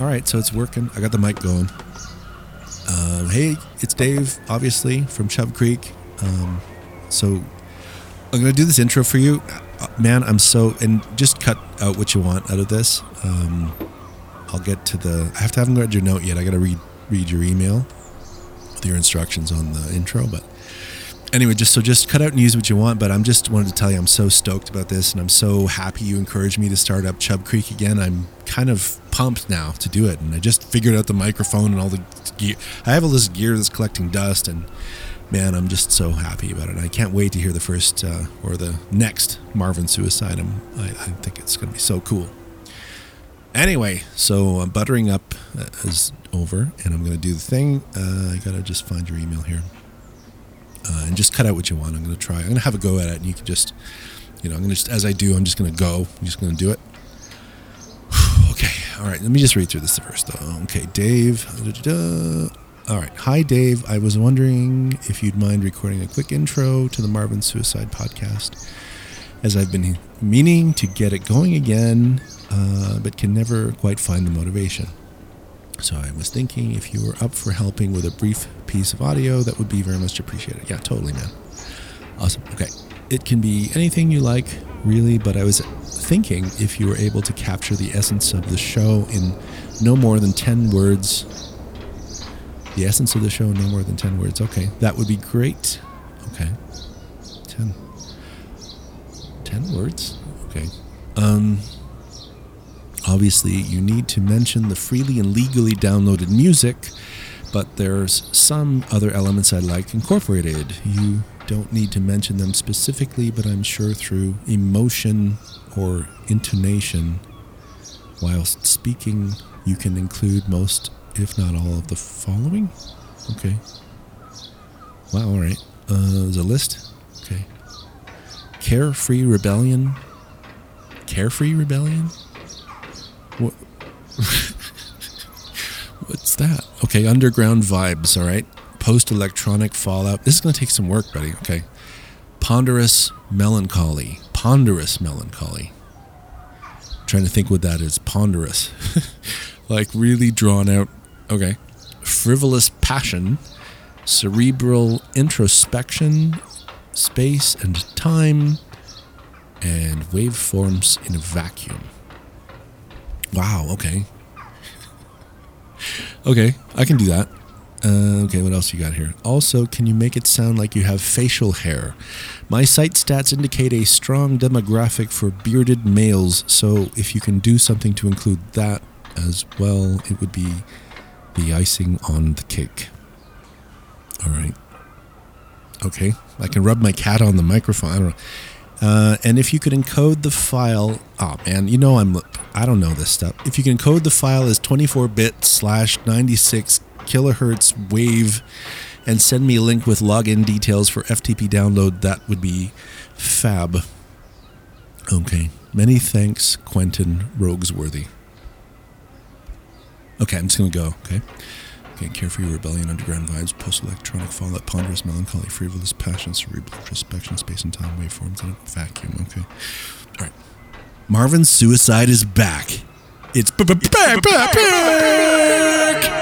All right, so it's working. I got the mic going. Um, hey, it's Dave, obviously from Chub Creek. Um, so I'm gonna do this intro for you, uh, man. I'm so and just cut out what you want out of this. Um, I'll get to the. I have to haven't read your note yet. I got to read read your email with your instructions on the intro, but anyway, just so just cut out and use what you want. But I'm just wanted to tell you I'm so stoked about this, and I'm so happy you encouraged me to start up Chub Creek again. I'm kind of pumped now to do it, and I just figured out the microphone and all the gear. I have all this gear that's collecting dust, and man, I'm just so happy about it. I can't wait to hear the first uh, or the next Marvin Suicide. I, I think it's going to be so cool. Anyway, so uh, buttering up uh, is over, and I'm going to do the thing. Uh, I got to just find your email here. Uh, and just cut out what you want. I'm going to try. I'm going to have a go at it, and you can just, you know, I'm going to just, as I do, I'm just going to go. I'm just going to do it. All right. Let me just read through this first, though. Okay. Dave. All right. Hi, Dave. I was wondering if you'd mind recording a quick intro to the Marvin Suicide podcast, as I've been meaning to get it going again, uh, but can never quite find the motivation. So I was thinking if you were up for helping with a brief piece of audio, that would be very much appreciated. Yeah, totally, man. Awesome. Okay. It can be anything you like, really, but I was thinking if you were able to capture the essence of the show in no more than 10 words. The essence of the show no more than 10 words. Okay. That would be great. Okay. 10. 10 words? Okay. Um, obviously, you need to mention the freely and legally downloaded music, but there's some other elements I'd like incorporated. You don't need to mention them specifically, but I'm sure through emotion or intonation, whilst speaking, you can include most, if not all, of the following. Okay. Wow, all right. Uh, list. Okay. Carefree Rebellion. Carefree Rebellion? What? What's that? Okay, underground vibes, all right. Post electronic fallout. This is going to take some work, buddy. Okay. Ponderous melancholy. Ponderous melancholy. I'm trying to think what that is. Ponderous. like really drawn out. Okay. Frivolous passion. Cerebral introspection. Space and time. And waveforms in a vacuum. Wow, okay. Okay, I can do that. Uh, okay, what else you got here? Also, can you make it sound like you have facial hair? My site stats indicate a strong demographic for bearded males, so if you can do something to include that as well, it would be the icing on the cake. All right. Okay, I can rub my cat on the microphone. I don't know. Uh, and if you could encode the file, oh man, you know I'm, I don't know this stuff. If you can encode the file as 24-bit slash 96 kilohertz wave, and send me a link with login details for FTP download, that would be fab. Okay, many thanks, Quentin Roguesworthy. Okay, I'm just gonna go. Okay. Okay, carefree rebellion, underground vibes, post-electronic fallout, ponderous melancholy, frivolous passion, cerebral introspection, space and time waveforms in a vacuum. Okay, all right. Marvin's suicide is back. It's back, back, back.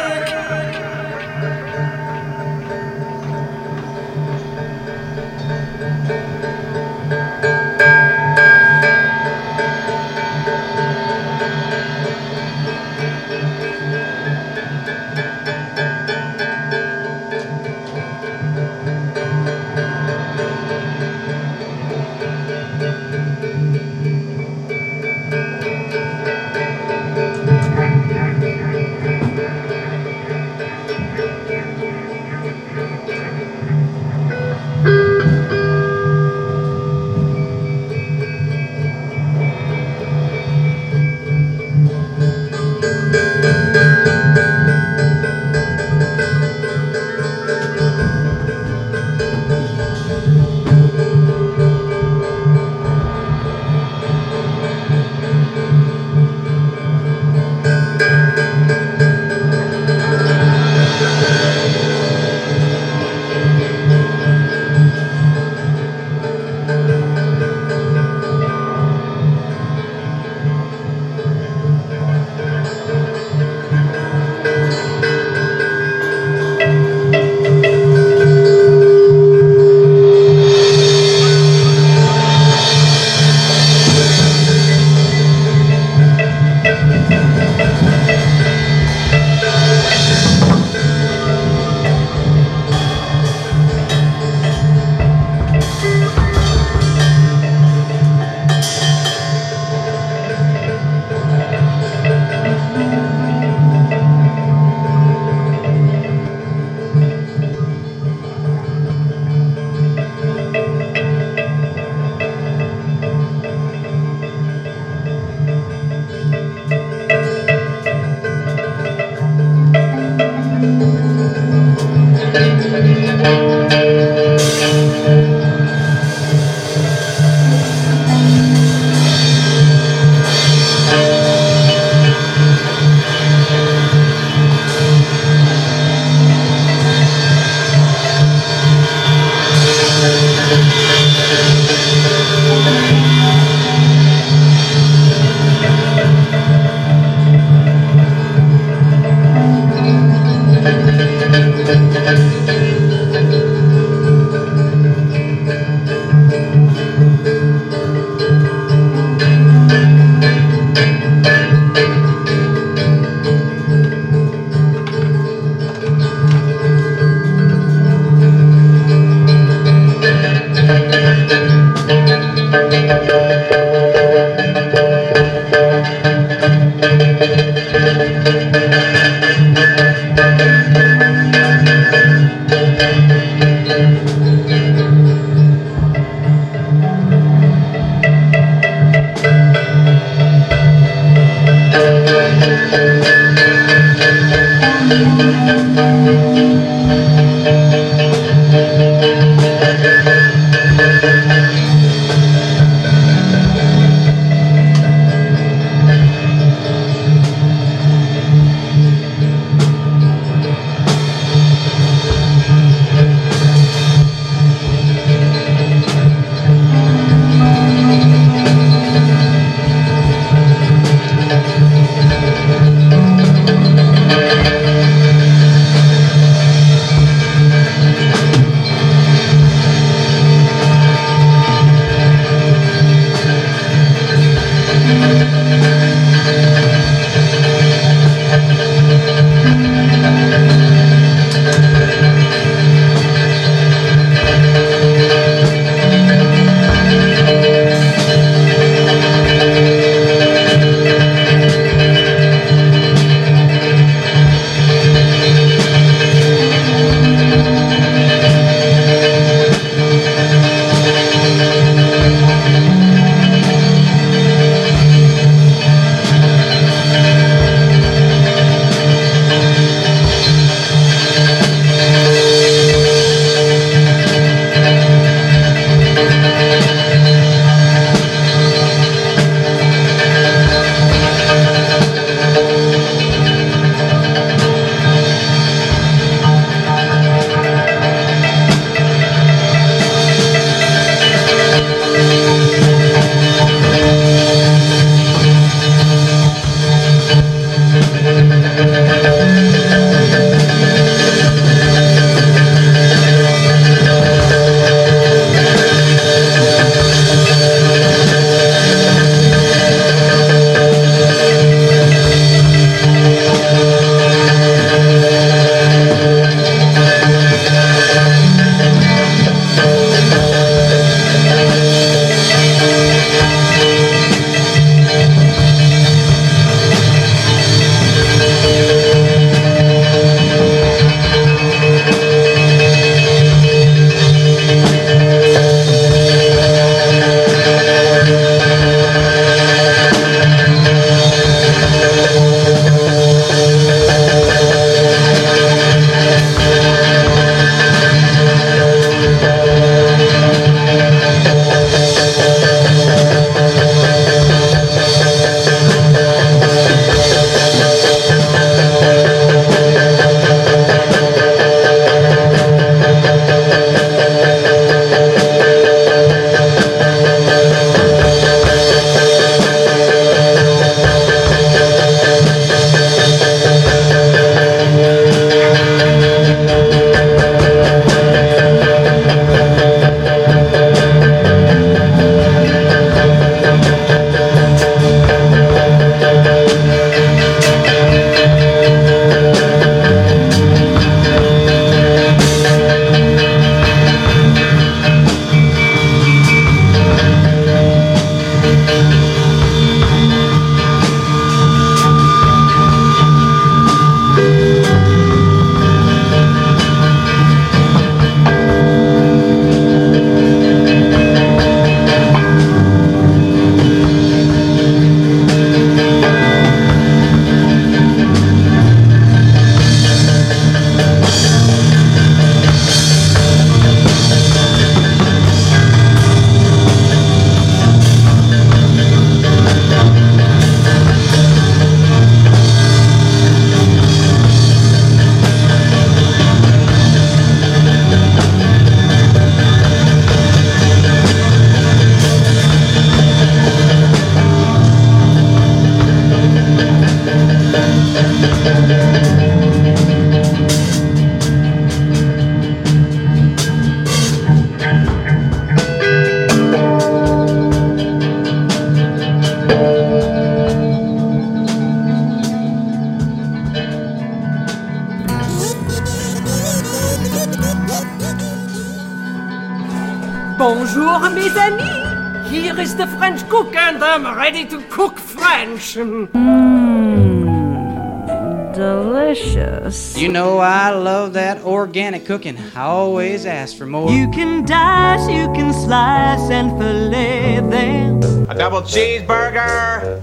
Organic cooking. I always ask for more. You can dice, you can slice and fillet them. A double cheeseburger,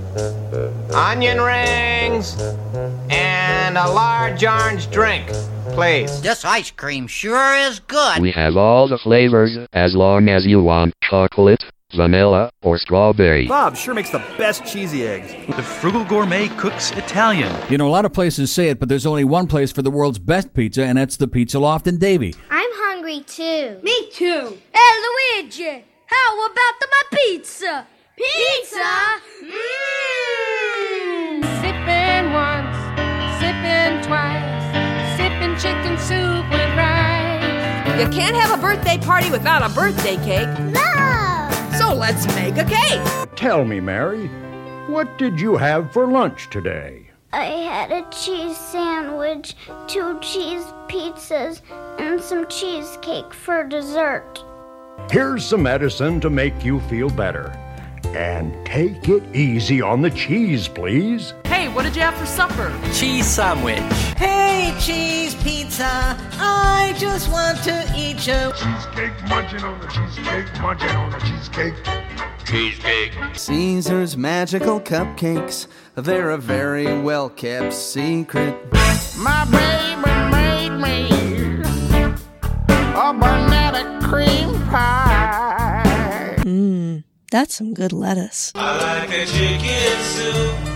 onion rings, and a large orange drink, please. This ice cream sure is good. We have all the flavors as long as you want chocolate, vanilla, or strawberry. Bob sure makes the best cheesy eggs. The Frugal Gourmet cooks Italian. You know, a lot of places say it, but there's only one place for the world's best pizza, and that's the Pizza Loft in Davie. I'm hungry too. Me too. Hey, Luigi, how about the, my pizza? Pizza? Mmm. Sipping once, sipping twice, sipping chicken soup with rice. You can't have a birthday party without a birthday cake. No! So let's make a cake. Tell me, Mary, what did you have for lunch today? I had a cheese sandwich, two cheese pizzas, and some cheesecake for dessert. Here's some medicine to make you feel better. And take it easy on the cheese, please. Hey, what did you have for supper? Cheese sandwich. Hey, cheese pizza, I just want to eat you. Cheesecake, munching on the cheesecake, munching on the cheesecake. Cheesecake. Caesar's magical cupcakes, they're a very well kept secret. My baby made me a banana cream pie. Mmm, that's some good lettuce. I like a chicken soup,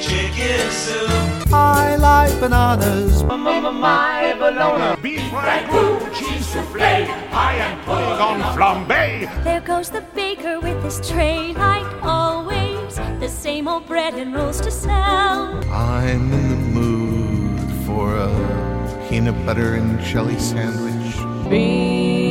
chicken soup. I like bananas. My bologna. Beef ragout, cheese souffle, pie and pudding on flambe. There goes the baker with his tray, like always. The same old bread and rolls to sell. I'm in the mood for a peanut butter and jelly sandwich. Bean burrito.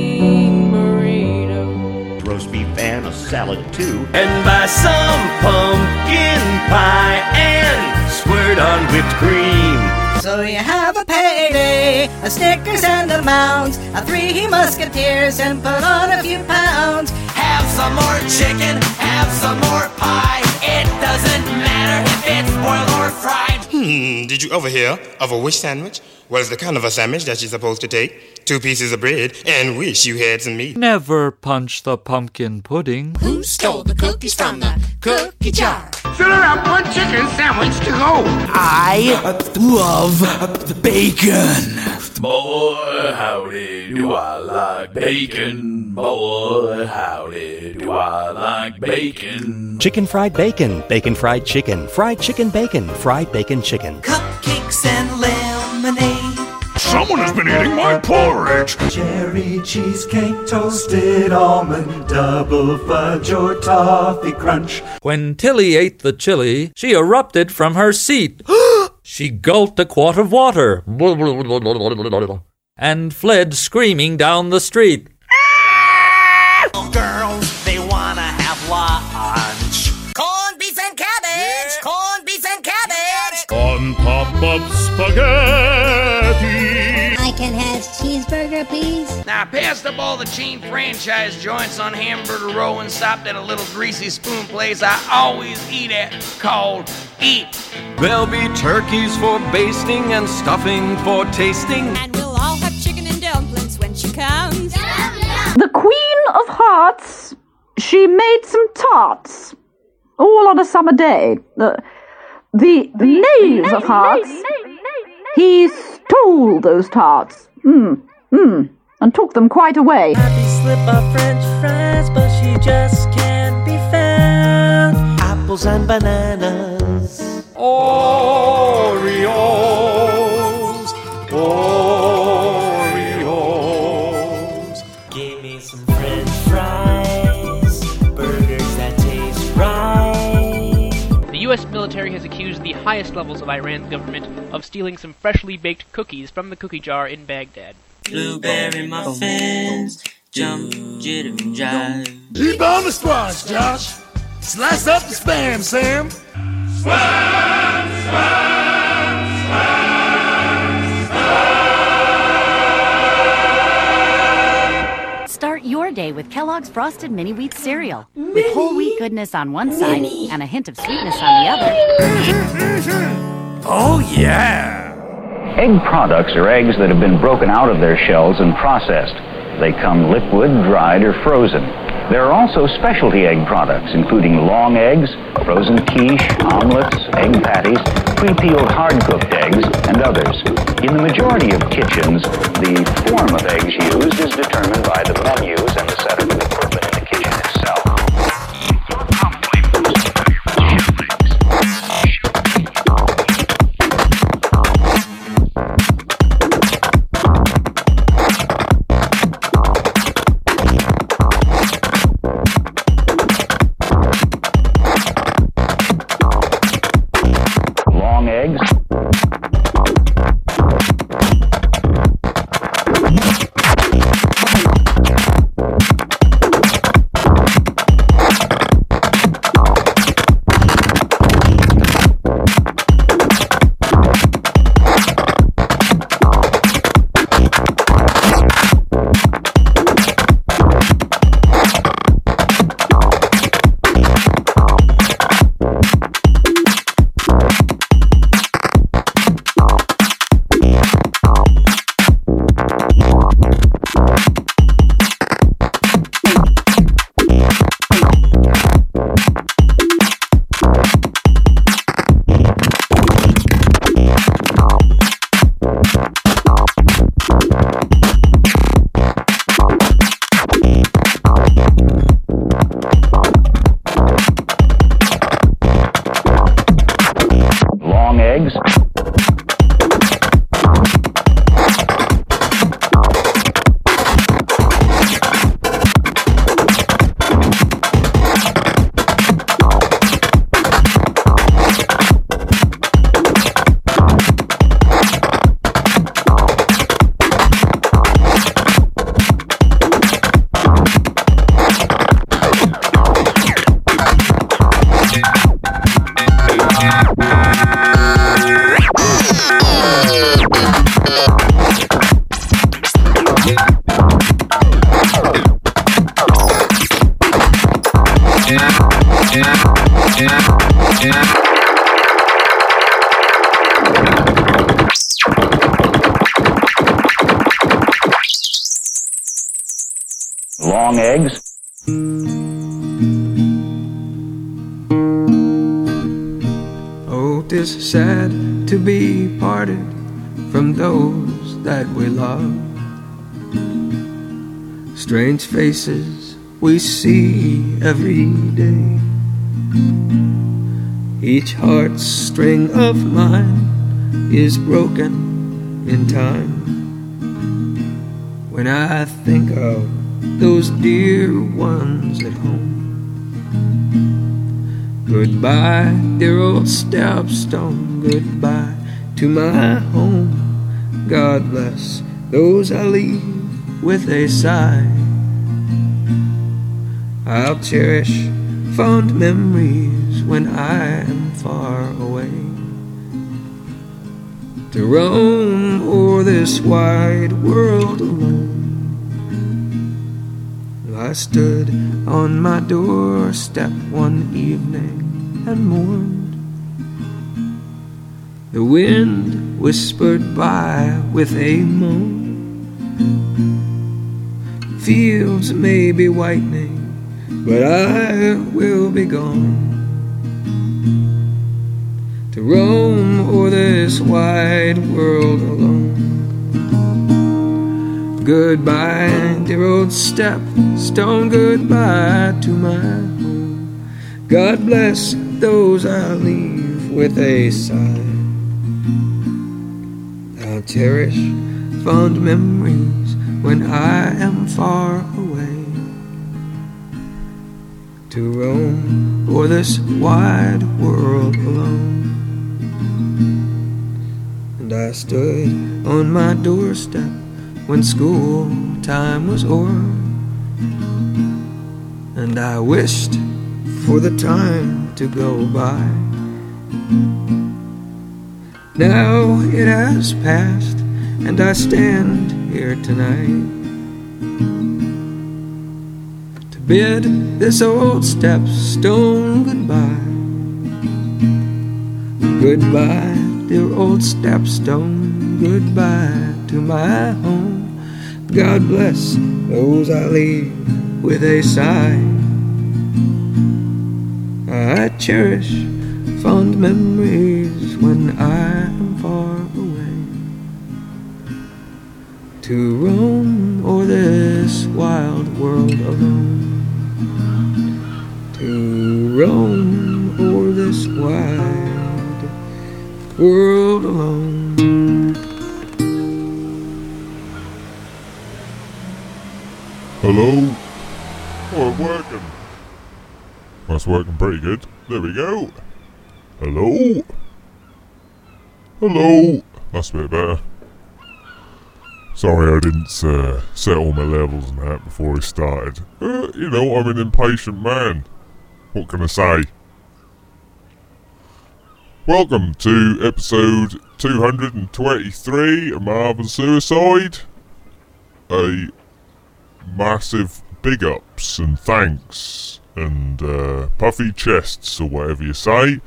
Roast beef and a salad too. And buy some pumpkin pie and squirt on whipped cream. So you have a payday, a Snickers and a Mounds, a Three Musketeers, and put on a few pounds. Have some more chicken, have some more pie. It doesn't matter if it's boiled or fried. Hmm, did you ever hear of a wish sandwich? Well, it's the kind of a sandwich that you're supposed to take two pieces of bread and wish you had some meat. Never punch the pumpkin pudding. Who stole the cookies from the cookie jar? Fill her up one chicken sandwich to go. I love the bacon. Boy, howdy, do I like bacon. Boy, howdy, do I like bacon. Chicken fried bacon, bacon fried chicken, fried chicken bacon, fried bacon chicken. Cupcakes and lemonade. Someone has been eating my porridge. Cherry cheesecake, toasted almond, double fudge or toffee crunch. When Tilly ate the chili, she erupted from her seat. she gulped a quart of water and fled screaming down the street. Girls, they wanna have lunch. Corned beef and cabbage! Yeah. Corned beef and cabbage! On top of spaghetti. I can have cheeseburger, please. Now, past up all the chain franchise joints on Hamburger Row and stopped at a little greasy spoon place I always eat at called Eat. There'll be turkeys for basting and stuffing for tasting. And we'll all have chicken and dumplings when she comes. The Queen of Hearts, she made some tarts, all on a summer day. Uh, the the knave of hearts, he stole those tarts, mm, mm, and took them quite away. Happy slip of French fries, but she just can't be found. Apples and bananas. Oreos, Oreos. Give me some French fries, burgers that taste right. The U.S. military has accused the highest levels of Iran's government of stealing some freshly baked cookies from the cookie jar in Baghdad. Blueberry muffins, jump, jitter, and jive. Keep on the squash, Josh. Slice up the spam, Sam. Spam, spam, spam, spam. Start your day with Kellogg's Frosted Mini Wheat Cereal. With whole wheat goodness on one side and a hint of sweetness on the other. Oh, yeah. Egg products are eggs that have been broken out of their shells and processed. They come liquid, dried, or frozen. There are also specialty egg products, including long eggs, frozen quiche, omelets, egg patties, pre-peeled hard-cooked eggs, and others. In the majority of kitchens, the form of eggs used is determined by the menus and the set of faces we see every day. Each heartstring of mine is broken in time. When I think of those dear ones at home. Goodbye, dear old stepstone. Goodbye to my home. God bless those I leave with a sigh. I'll cherish fond memories when I am far away. To roam o'er this wide world alone. I stood on my doorstep one evening and mourned. The wind whispered by with a moan. Fields may be whitening, but I will be gone. To roam o'er this wide world alone. Goodbye, dear old step stone. Goodbye to my home. God bless those I leave with a sigh. I'll cherish fond memories when I am far away. To roam o'er this wide world alone. And I stood on my doorstep when school time was o'er. And I wished for the time to go by. Now it has passed, and I stand here tonight. Bid this old stepstone goodbye. Goodbye, dear old stepstone. Goodbye to my home. God bless those I leave with a sigh. I cherish fond memories when I am far away. To roam o'er this wild world alone. To roam o'er this wide world alone. Hello? Oh, I'm working. That's working pretty good. There we go. Hello? Hello? That's a bit better. Sorry I didn't uh, set all my levels and that before I started. Uh, you know, I'm an impatient man. What can I say? Welcome to episode 223 of Marvin Suicide. A massive big ups and thanks and uh, puffy chests or whatever you say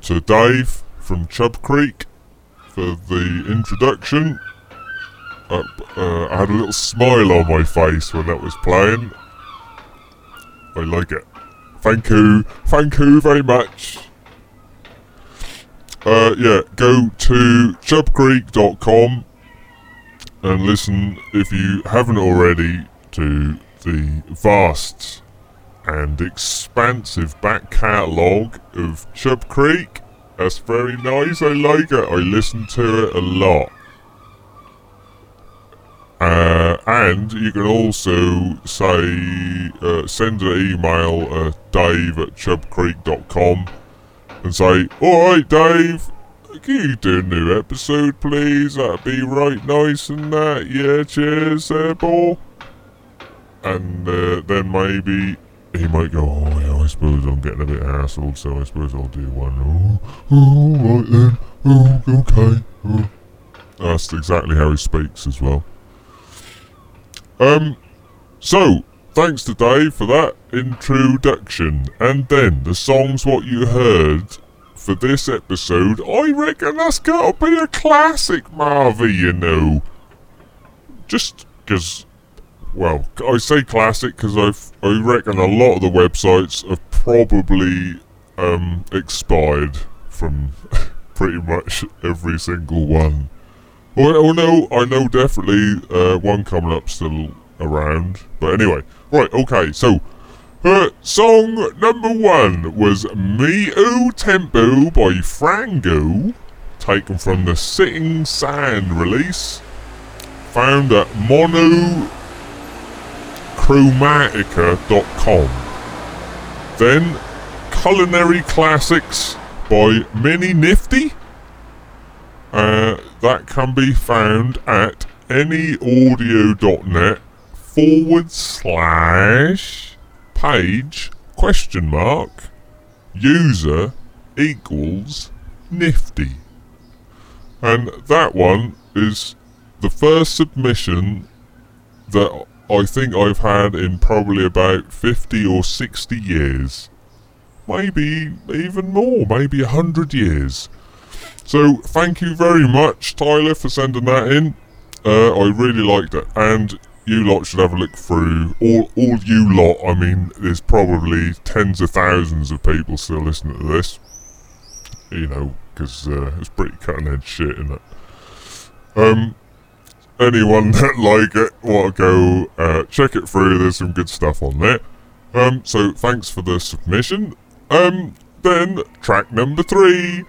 to Dave from Chub Creek for the introduction. Uh, uh, I had a little smile on my face when that was playing. I like it. Thank you. Thank you very much. Uh, yeah, go to chubcreek.com and listen, if you haven't already, to the vast and expansive back catalogue of Chub Creek. That's very nice, I like it. I listen to it a lot. Uh, and you can also say, uh, send an email at dave at chubcreek.com and say, Alright, Dave, can you do a new episode, please? That'd be right nice and that. Yeah, cheers there, boy. And uh, then maybe he might go, oh, yeah, I suppose I'm getting a bit hassled, so I suppose I'll do one. Oh, oh right then. Oh, okay. Oh. That's exactly how he speaks as well. Um, so, thanks to Dave for that introduction. And then, the song's what you heard for this episode, I reckon that's gotta be a classic, Marvy, you know. Just 'cause, well, I say classic 'cause I've, I reckon a lot of the websites have probably um, expired from pretty much every single one. Well, no, I know definitely uh, one coming up still around. But anyway, right, okay, so uh, song number one was Muito Tempo by Frango, taken from the Sitting Sand release, found at monocromatica.com. Then Culinary Classics by Mini Nifty. Uh, that can be found at anyaudio.net forward slash page question mark user equals nifty. And that one is the first submission that I think I've had in probably about 50 or 60 years. Maybe even more, maybe 100 years. So thank you very much, Tyler, for sending that in. Uh, I really liked it. And you lot should have a look through. All, all you lot, I mean, there's probably tens of thousands of people still listening to this. You know, because uh, it's pretty cutting edge shit, isn't it? Um, anyone that like it, want to go uh, check it through. There's some good stuff on there. Um, so thanks for the submission. Um, then track number three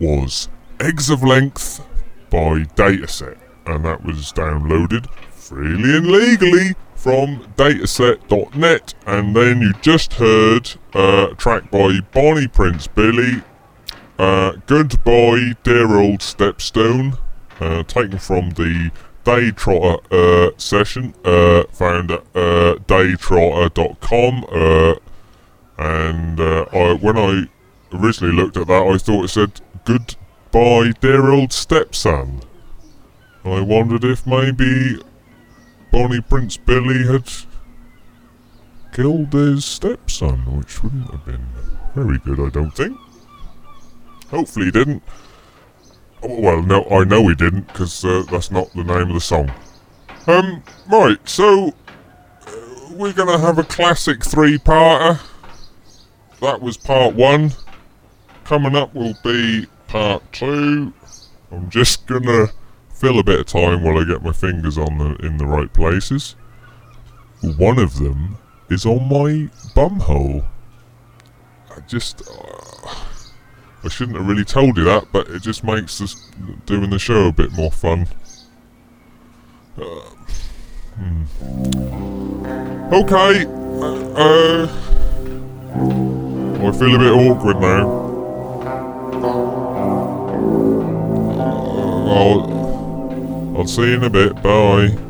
was Eggs of Length by Datassette, and that was downloaded freely and legally from datassette.net. And then you just heard uh, a track by Bonnie Prince Billy, uh, Goodbye Dear Old Stepstone, uh, taken from the Daytrotter uh, session, uh, found at uh, daytrotter.com. Uh, and uh, I, when I originally looked at that, I thought it said Goodbye Dear Old Stepson. I wondered if maybe Bonnie Prince Billy had killed his stepson, which wouldn't have been very good, I don't think. Hopefully he didn't. Oh, well, no, I know he didn't, because uh, that's not the name of the song. Um, right, so uh, we're gonna have a classic three-parter. That was part one. Coming up will be part two. I'm just gonna fill a bit of time while I get my fingers on the in the right places. One of them is on my bumhole. I just. Uh, I shouldn't have really told you that, but it just makes us doing the show a bit more fun. Uh, hmm. Okay. Uh, I feel a bit awkward now. I'll, I'll see you in a bit. Bye.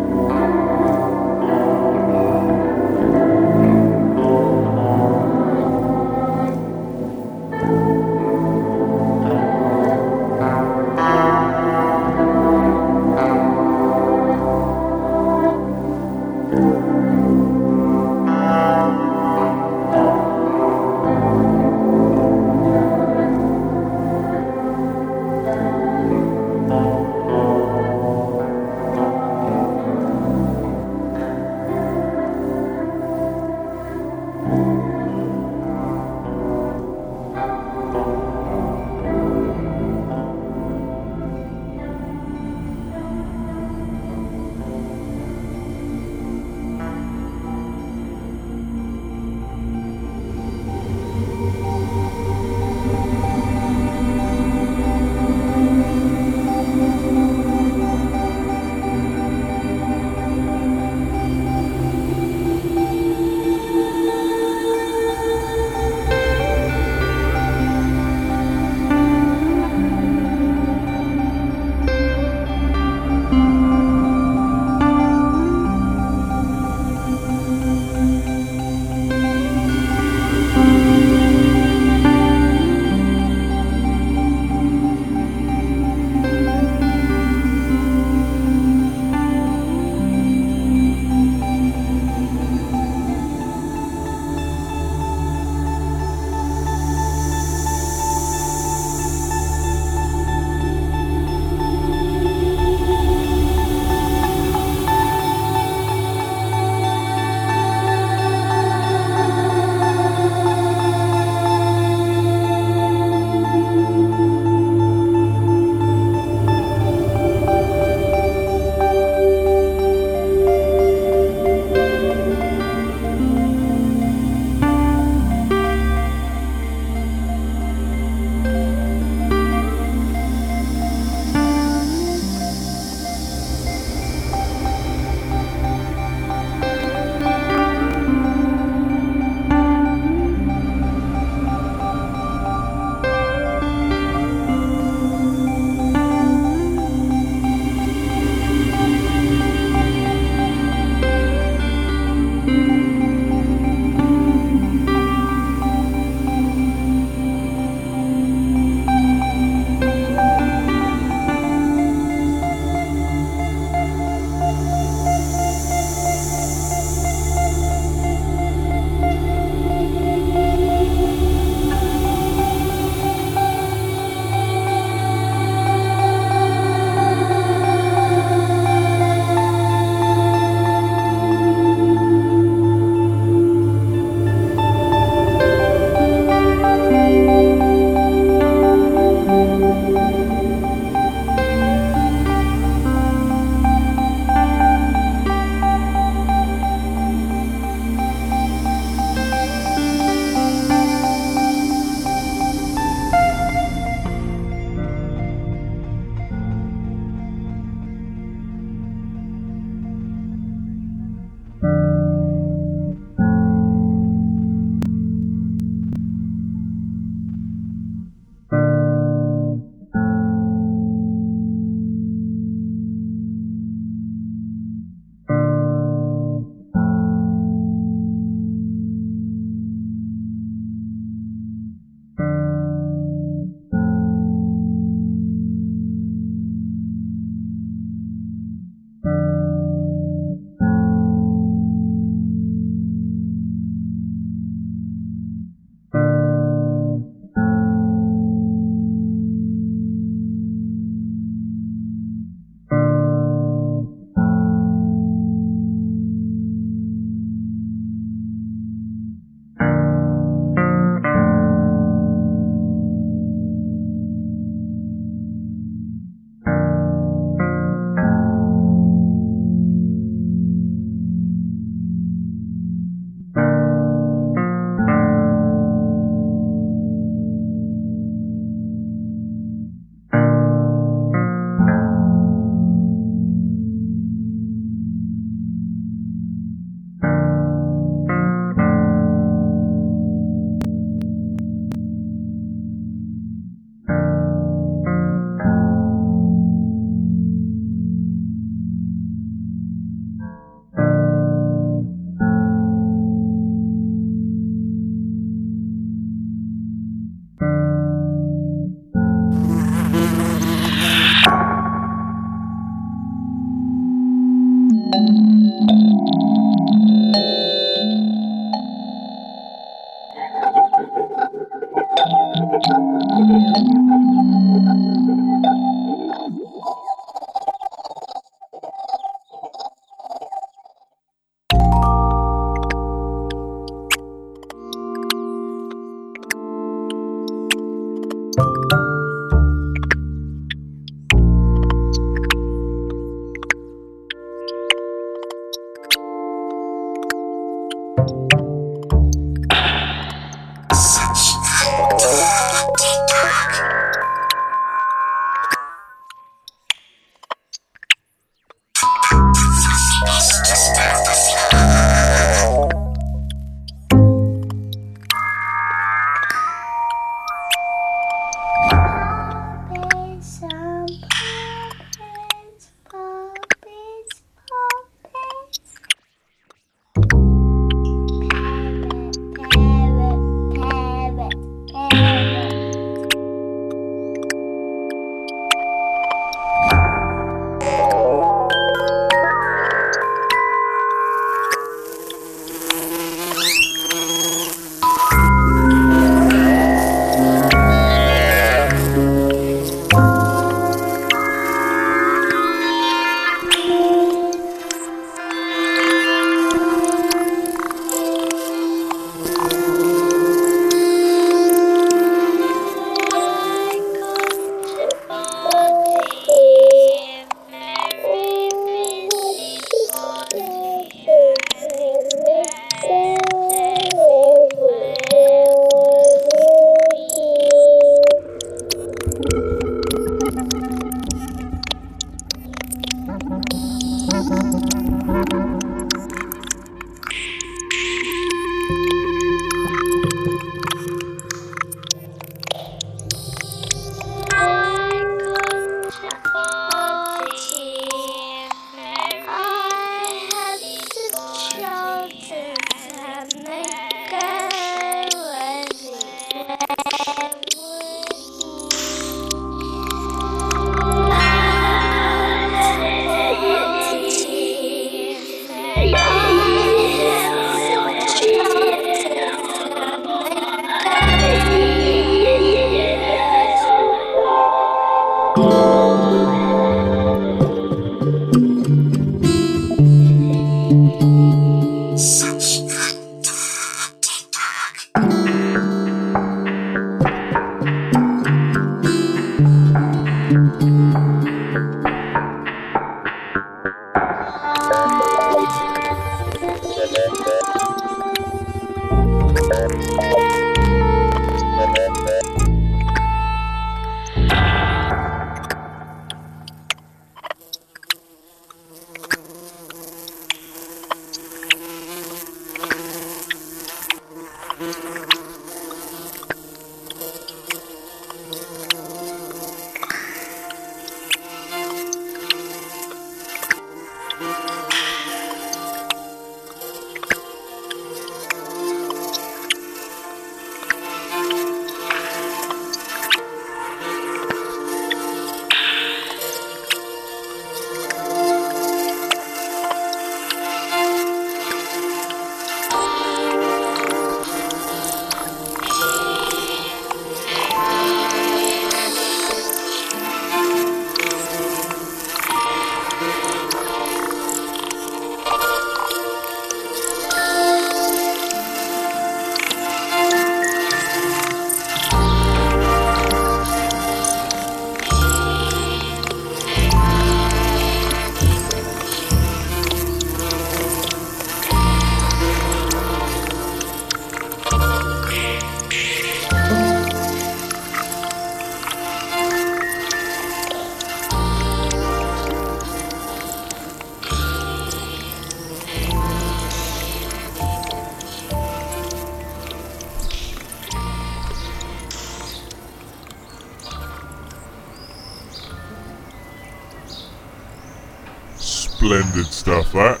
Stuff, that.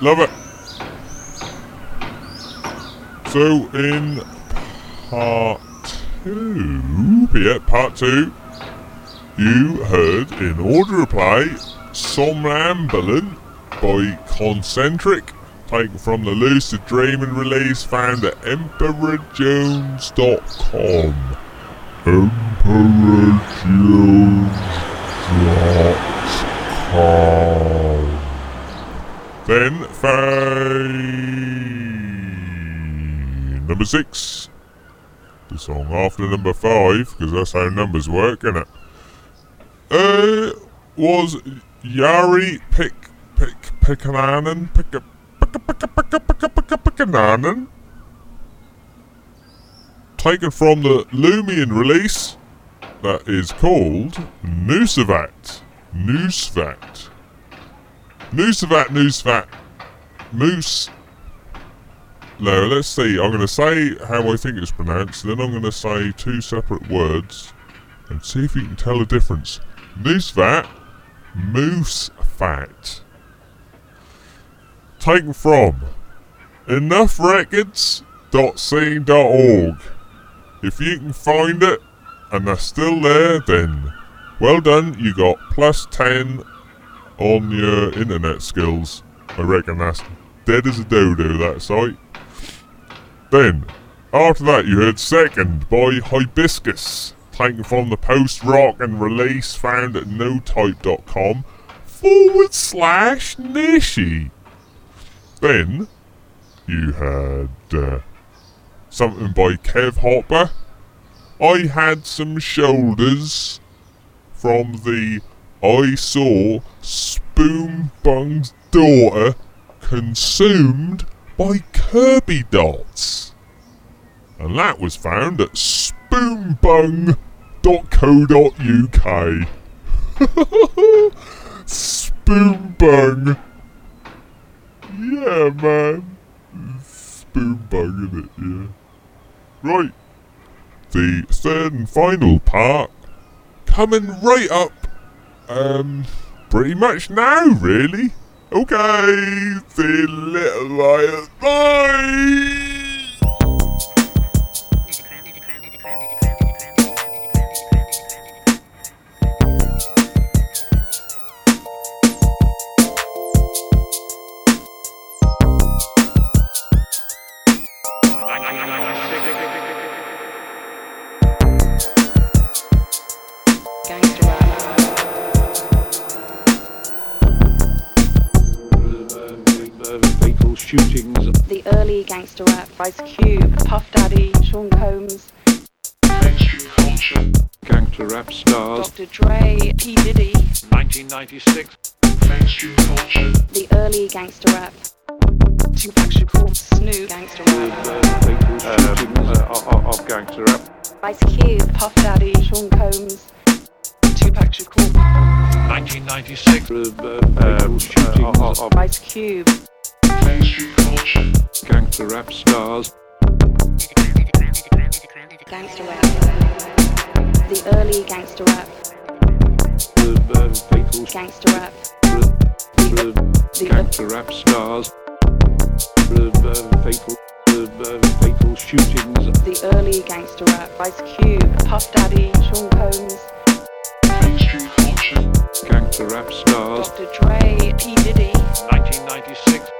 Love it. So, in part two, part two, you heard in order of play Somnambulant by Concentrick, taken from the Lucid Dreaming release found at EmperorJones.com. HoratioJones.com. Then five. Number six. The song after number five, because that's how numbers work, isn't it? Uh, was Jari Pick Pick Pickananen Pick Pickananen taken from the Lumien release that is called Nusavat. Nusvat. Noosavat, Noosevat, Moose. No, let's see. I'm going to say how I think it's pronounced, then I'm going to say two separate words and see if you can tell the difference. Noosevat, Moose Fat. Taken from enoughrecords.scene.org. If you can find it and they're still there, then well done. You got plus 10 on your internet skills. I reckon that's dead as a dodo, that site. Then, after that, you heard Second by Hibiscus, taken from the Postrocking release found at notype.com forward slash Nishi. Then, you had uh, something by Kev Hopper. I had some shoulders from the I saw Spoon Bung's daughter consumed by Kirby dots. And that was found at spoombung.co.uk. Spoombung. Yeah, man. Spoombung, in it, yeah. Right. The third and final part coming right up. Um, pretty much now, really. Okay, see you later. Bye! 1996. the early gangster rap, Tupac Shakur, Snoop, gangster rap, Fatal shootings uh, of gangster rap. Ice Cube, Puff Daddy, Sean Combs, Tupac Shakur, 1996. Uh, fatal shootings of Ice Cube, gangster rap stars. gangster rap, the early gangster rap, Uh, fatal gangster rap, gangster rap stars. Fatal fatal shootings. the early gangster rap, Ice Cube, Puff Daddy, Sean Combs, Gangster rap stars. Dr. Dre, P. Diddy, 1996.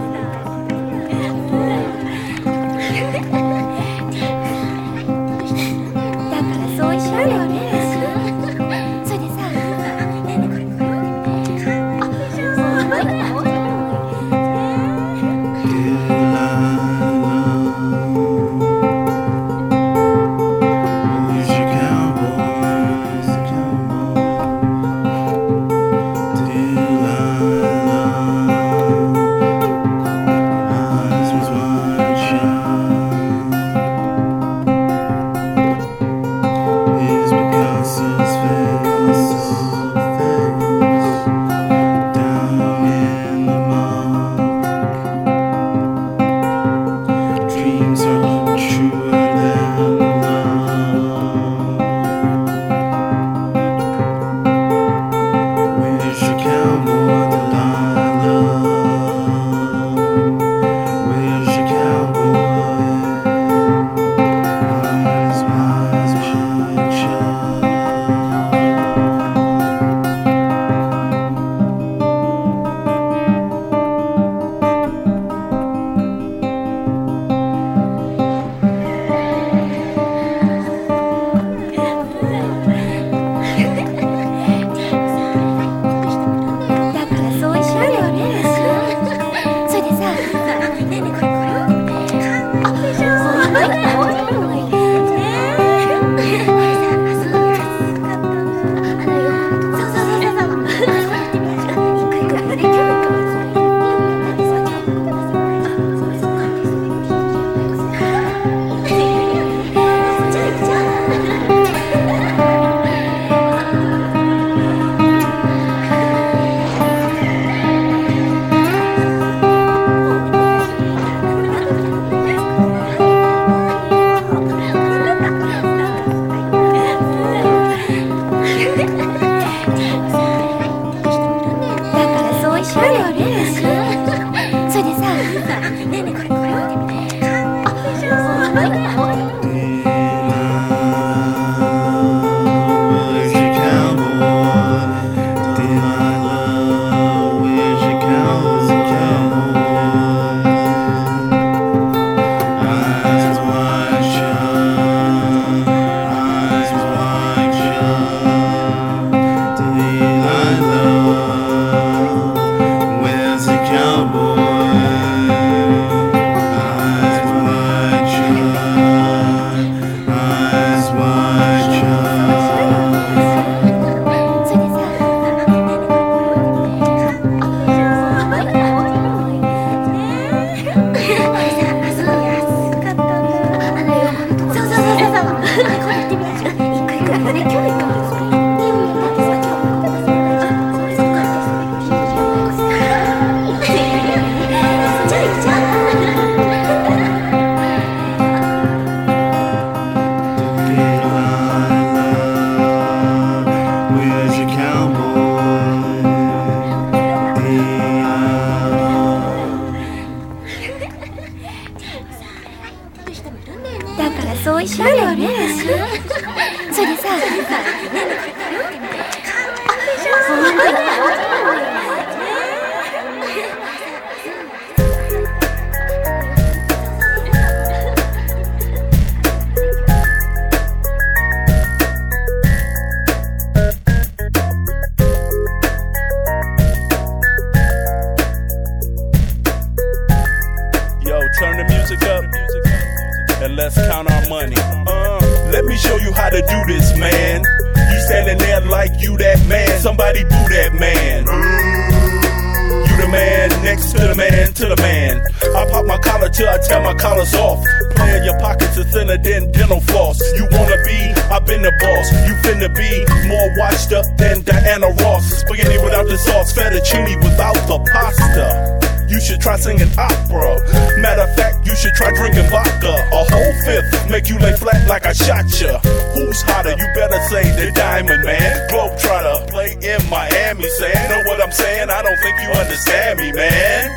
next to the man, to the man. I pop my collar till I tear my collars off. Playing your pockets is thinner than dental floss. You wanna be? I've been the boss. You finna be more washed up than Diana Ross. Spaghetti without the sauce, fettuccine without the pasta. You should try singing opera. Matter of fact, you should try drinking vodka. A whole fifth make you lay flat like I shot ya. Who's hotter? You better say the diamond man. Globe try to play in Miami. Say, know what I'm saying? I don't think you understand me, man.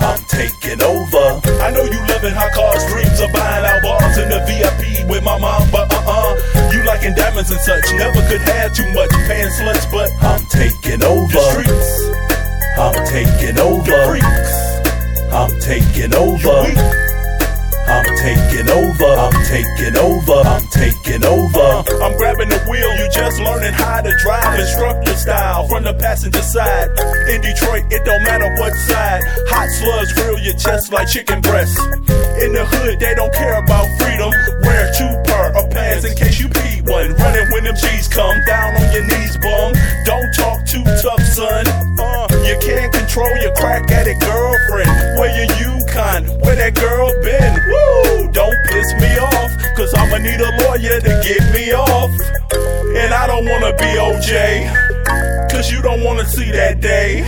I'm taking over. I know you living high cars, dreams of buying out bars in the VIP with my mom, but uh uh. You liking diamonds and such. Never could have too much paying sluts, but I'm taking over. The streets. I'm taking over. I'm taking over. I'm taking over. I'm taking over. I'm taking over. I'm grabbing the wheel. You just learning how to drive. Instructor style from the passenger side. In Detroit, it don't matter what side. Hot slugs grill your chest like chicken breast. In the hood, they don't care about freedom. Wear two pair of pants in case you pee one. Running when them G's come down on your knees, bum. Don't talk too tough, son. You can't control your crack addict girlfriend. Where your Yukon? Where that girl been? Woo! Don't piss me off, cause I'ma need a lawyer to get me off. And I don't wanna be OJ, cause you don't wanna see that day.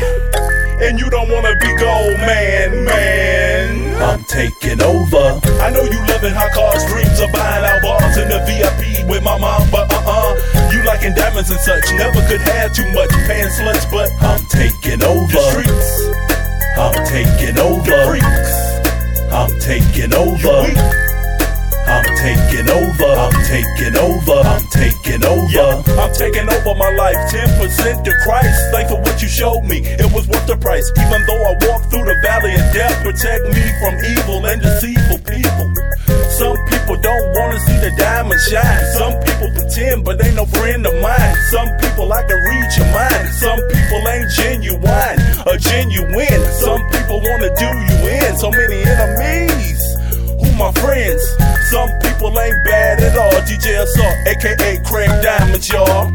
And you don't wanna be gold man, man. I'm taking over. I know you living high cars, dreams of buying out bars in the VIP with my mom, but uh uh. You liking diamonds and such. Never could have too much paying sluts, but I'm taking over. The streets. I'm taking over. The freaks. I'm taking over. I'm taking over. I'm taking over. I'm taking over. Yeah, I'm taking over my life. 10% to Christ. Thanks for what you showed me. It was worth the price. Even though I walked through the valley of death, protect me from evil and deceitful people. Some people don't wanna see the diamond shine. Some people pretend, but they no friend of mine. Some people like to read your mind. Some people ain't genuine, or genuine. Some people wanna do you in. So many enemies. My friends? Some people ain't bad at all. DJ Assault, aka Craig Diamonds, y'all.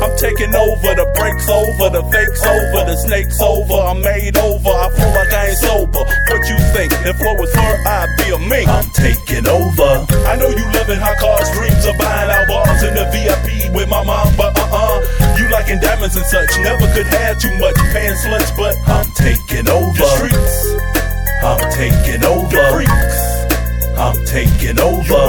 I'm taking over, the breaks over, the fakes over, the snakes over. I'm made over, I feel like I ain't sober. What you think? If flow was her, I'd be a mink. I'm taking over. I know you loving high cars, dreams of buying out bars in the VIP with my mom, but uh uh. You liking diamonds and such. Never could have too much paying sluts, but I'm taking over. The streets. I'm taking over. The freaks. I'm taking over.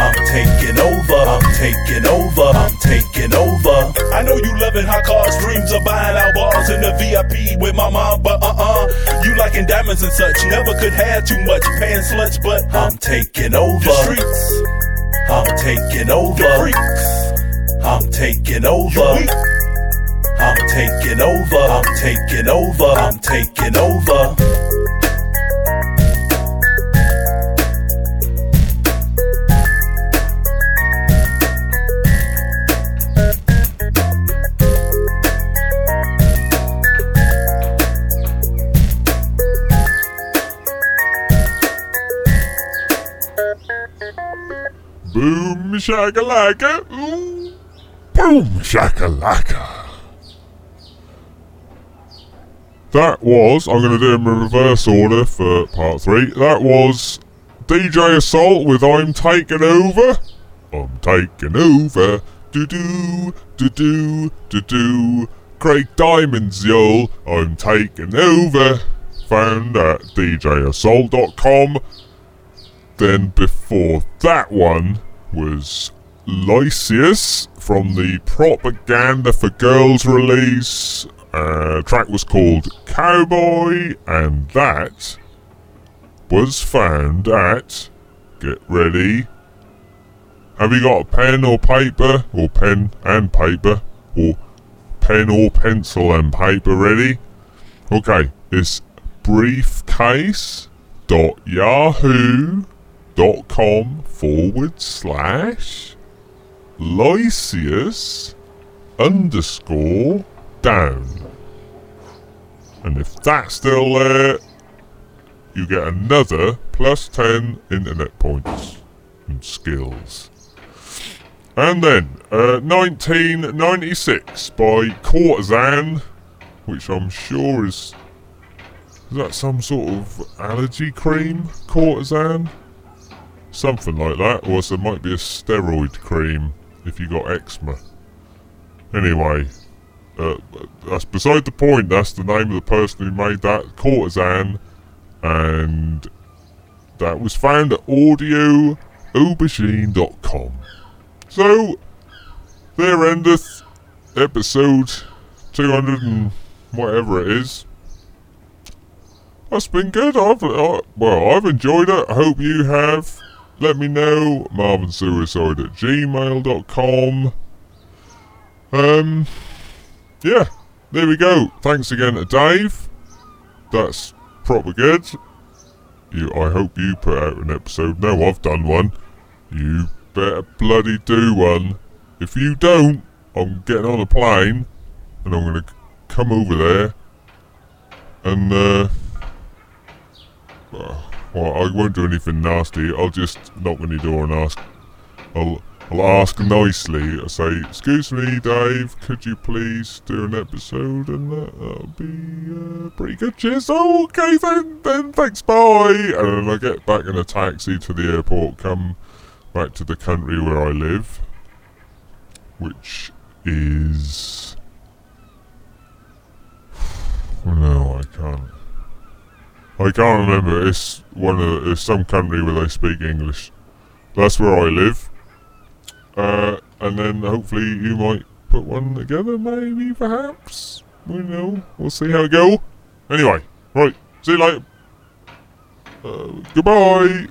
I'm taking over. I'm taking over. I'm taking over. I know you loving high cars, dreams of buying out bars in the VIP with my mom, but uh uh. You liking diamonds and such. Never could have too much paying sluts, but I'm taking over. The streets. I'm taking over. The freaks. I'm taking over. I'm taking over. I'm taking over. I'm taking over. Boom shakalaka. Ooh. Boom shakalaka. That was, I'm going to do them in reverse order for part three. That was DJ Assault with I'm Taking Over. I'm taking over. Do do, do do, do do. Craig Diamonds, y'all. I'm taking over. Found at djassault.com. Then before that one was Lycius from the Propaganda for Girls release. Uh, track was called Cowboy, and that was found at. Get ready. Have you got a pen or paper? Or pen and paper? Or pen or pencil and paper ready? Okay, it's briefcase.yahoo.com forward slash Lycius underscore down. And if that's still there, you get another plus 10 internet points and skills. And then, uh, 1996 by Courtezan, which I'm sure is. Is that some sort of allergy cream? Courtezan? Something like that, or there might be a steroid cream if you got eczema. Anyway, uh, that's beside the point. That's the name of the person who made that Courtezan, and that was found at audioaubergine.com. So, there endeth episode 200 and whatever it is. That's been good. I've, I, well, I've enjoyed it. I hope you have. Let me know. MarvinSuicide at gmail.com. Um, yeah, there we go. Thanks again to Dave. That's proper good. You, I hope you put out an episode. No, I've done one. You better bloody do one. If you don't, I'm getting on a plane and I'm gonna come over there and uh, uh, well, I won't do anything nasty. I'll just knock on your door and ask. I'll I'll ask nicely. I'll say, "Excuse me, Dave, could you please do an episode?" And that, that'll be uh, pretty good. Cheers. Oh, okay then. Then thanks. Bye. And then I get back in a taxi to the airport. Come back to the country where I live, which is. No, I can't. I can't remember. It's one of the, it's some country where they speak English. That's where I live. Uh, and then hopefully you might put one together, maybe, perhaps. We know. We'll see how it go. Anyway, right. See you later. Uh, goodbye.